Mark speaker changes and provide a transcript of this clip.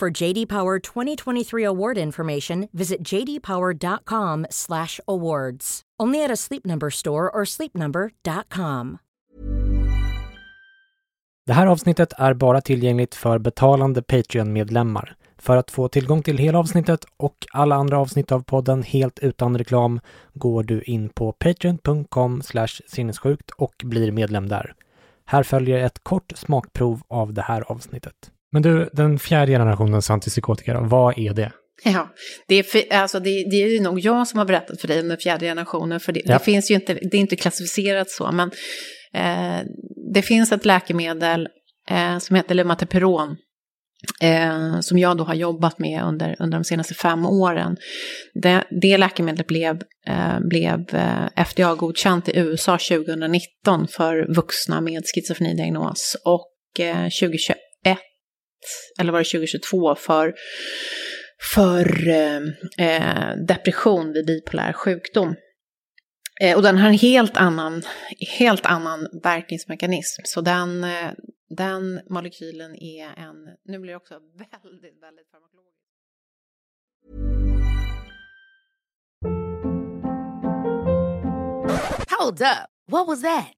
Speaker 1: For JD Power 2023 award information, visit jdpower.com/awards. Only at a Sleep Number store or sleepnumber.com.
Speaker 2: Det här avsnittet är bara tillgängligt för betalande Patreon-medlemmar. För att få tillgång till hela avsnittet och alla andra avsnitt av podden helt utan reklam går du in på patreon.com sinnessjukt och blir medlem där. Här följer ett kort smakprov av det här avsnittet. Men du, den fjärde generationens antipsykotika, vad är det?
Speaker 3: Ja, det är, för, alltså det, det är ju nog jag som har berättat för dig om den fjärde generationen, för det, ja. det finns ju inte, det är inte klassificerat så, men eh, det finns ett läkemedel eh, som heter Lumateperon, eh, som jag då har jobbat med under, under de senaste fem åren. Det, det läkemedlet blev, eh, blev eh, FDA-godkänt i USA 2019 för vuxna med schizofrenidiagnos och 2021 eller var det 2022, för, för eh, eh, depression vid bipolär sjukdom. Eh, och den har en helt annan, helt annan verkningsmekanism. Så den, eh, den molekylen är en, nu blir det också väldigt, väldigt farmakologiskt.
Speaker 4: Hold up. What was that?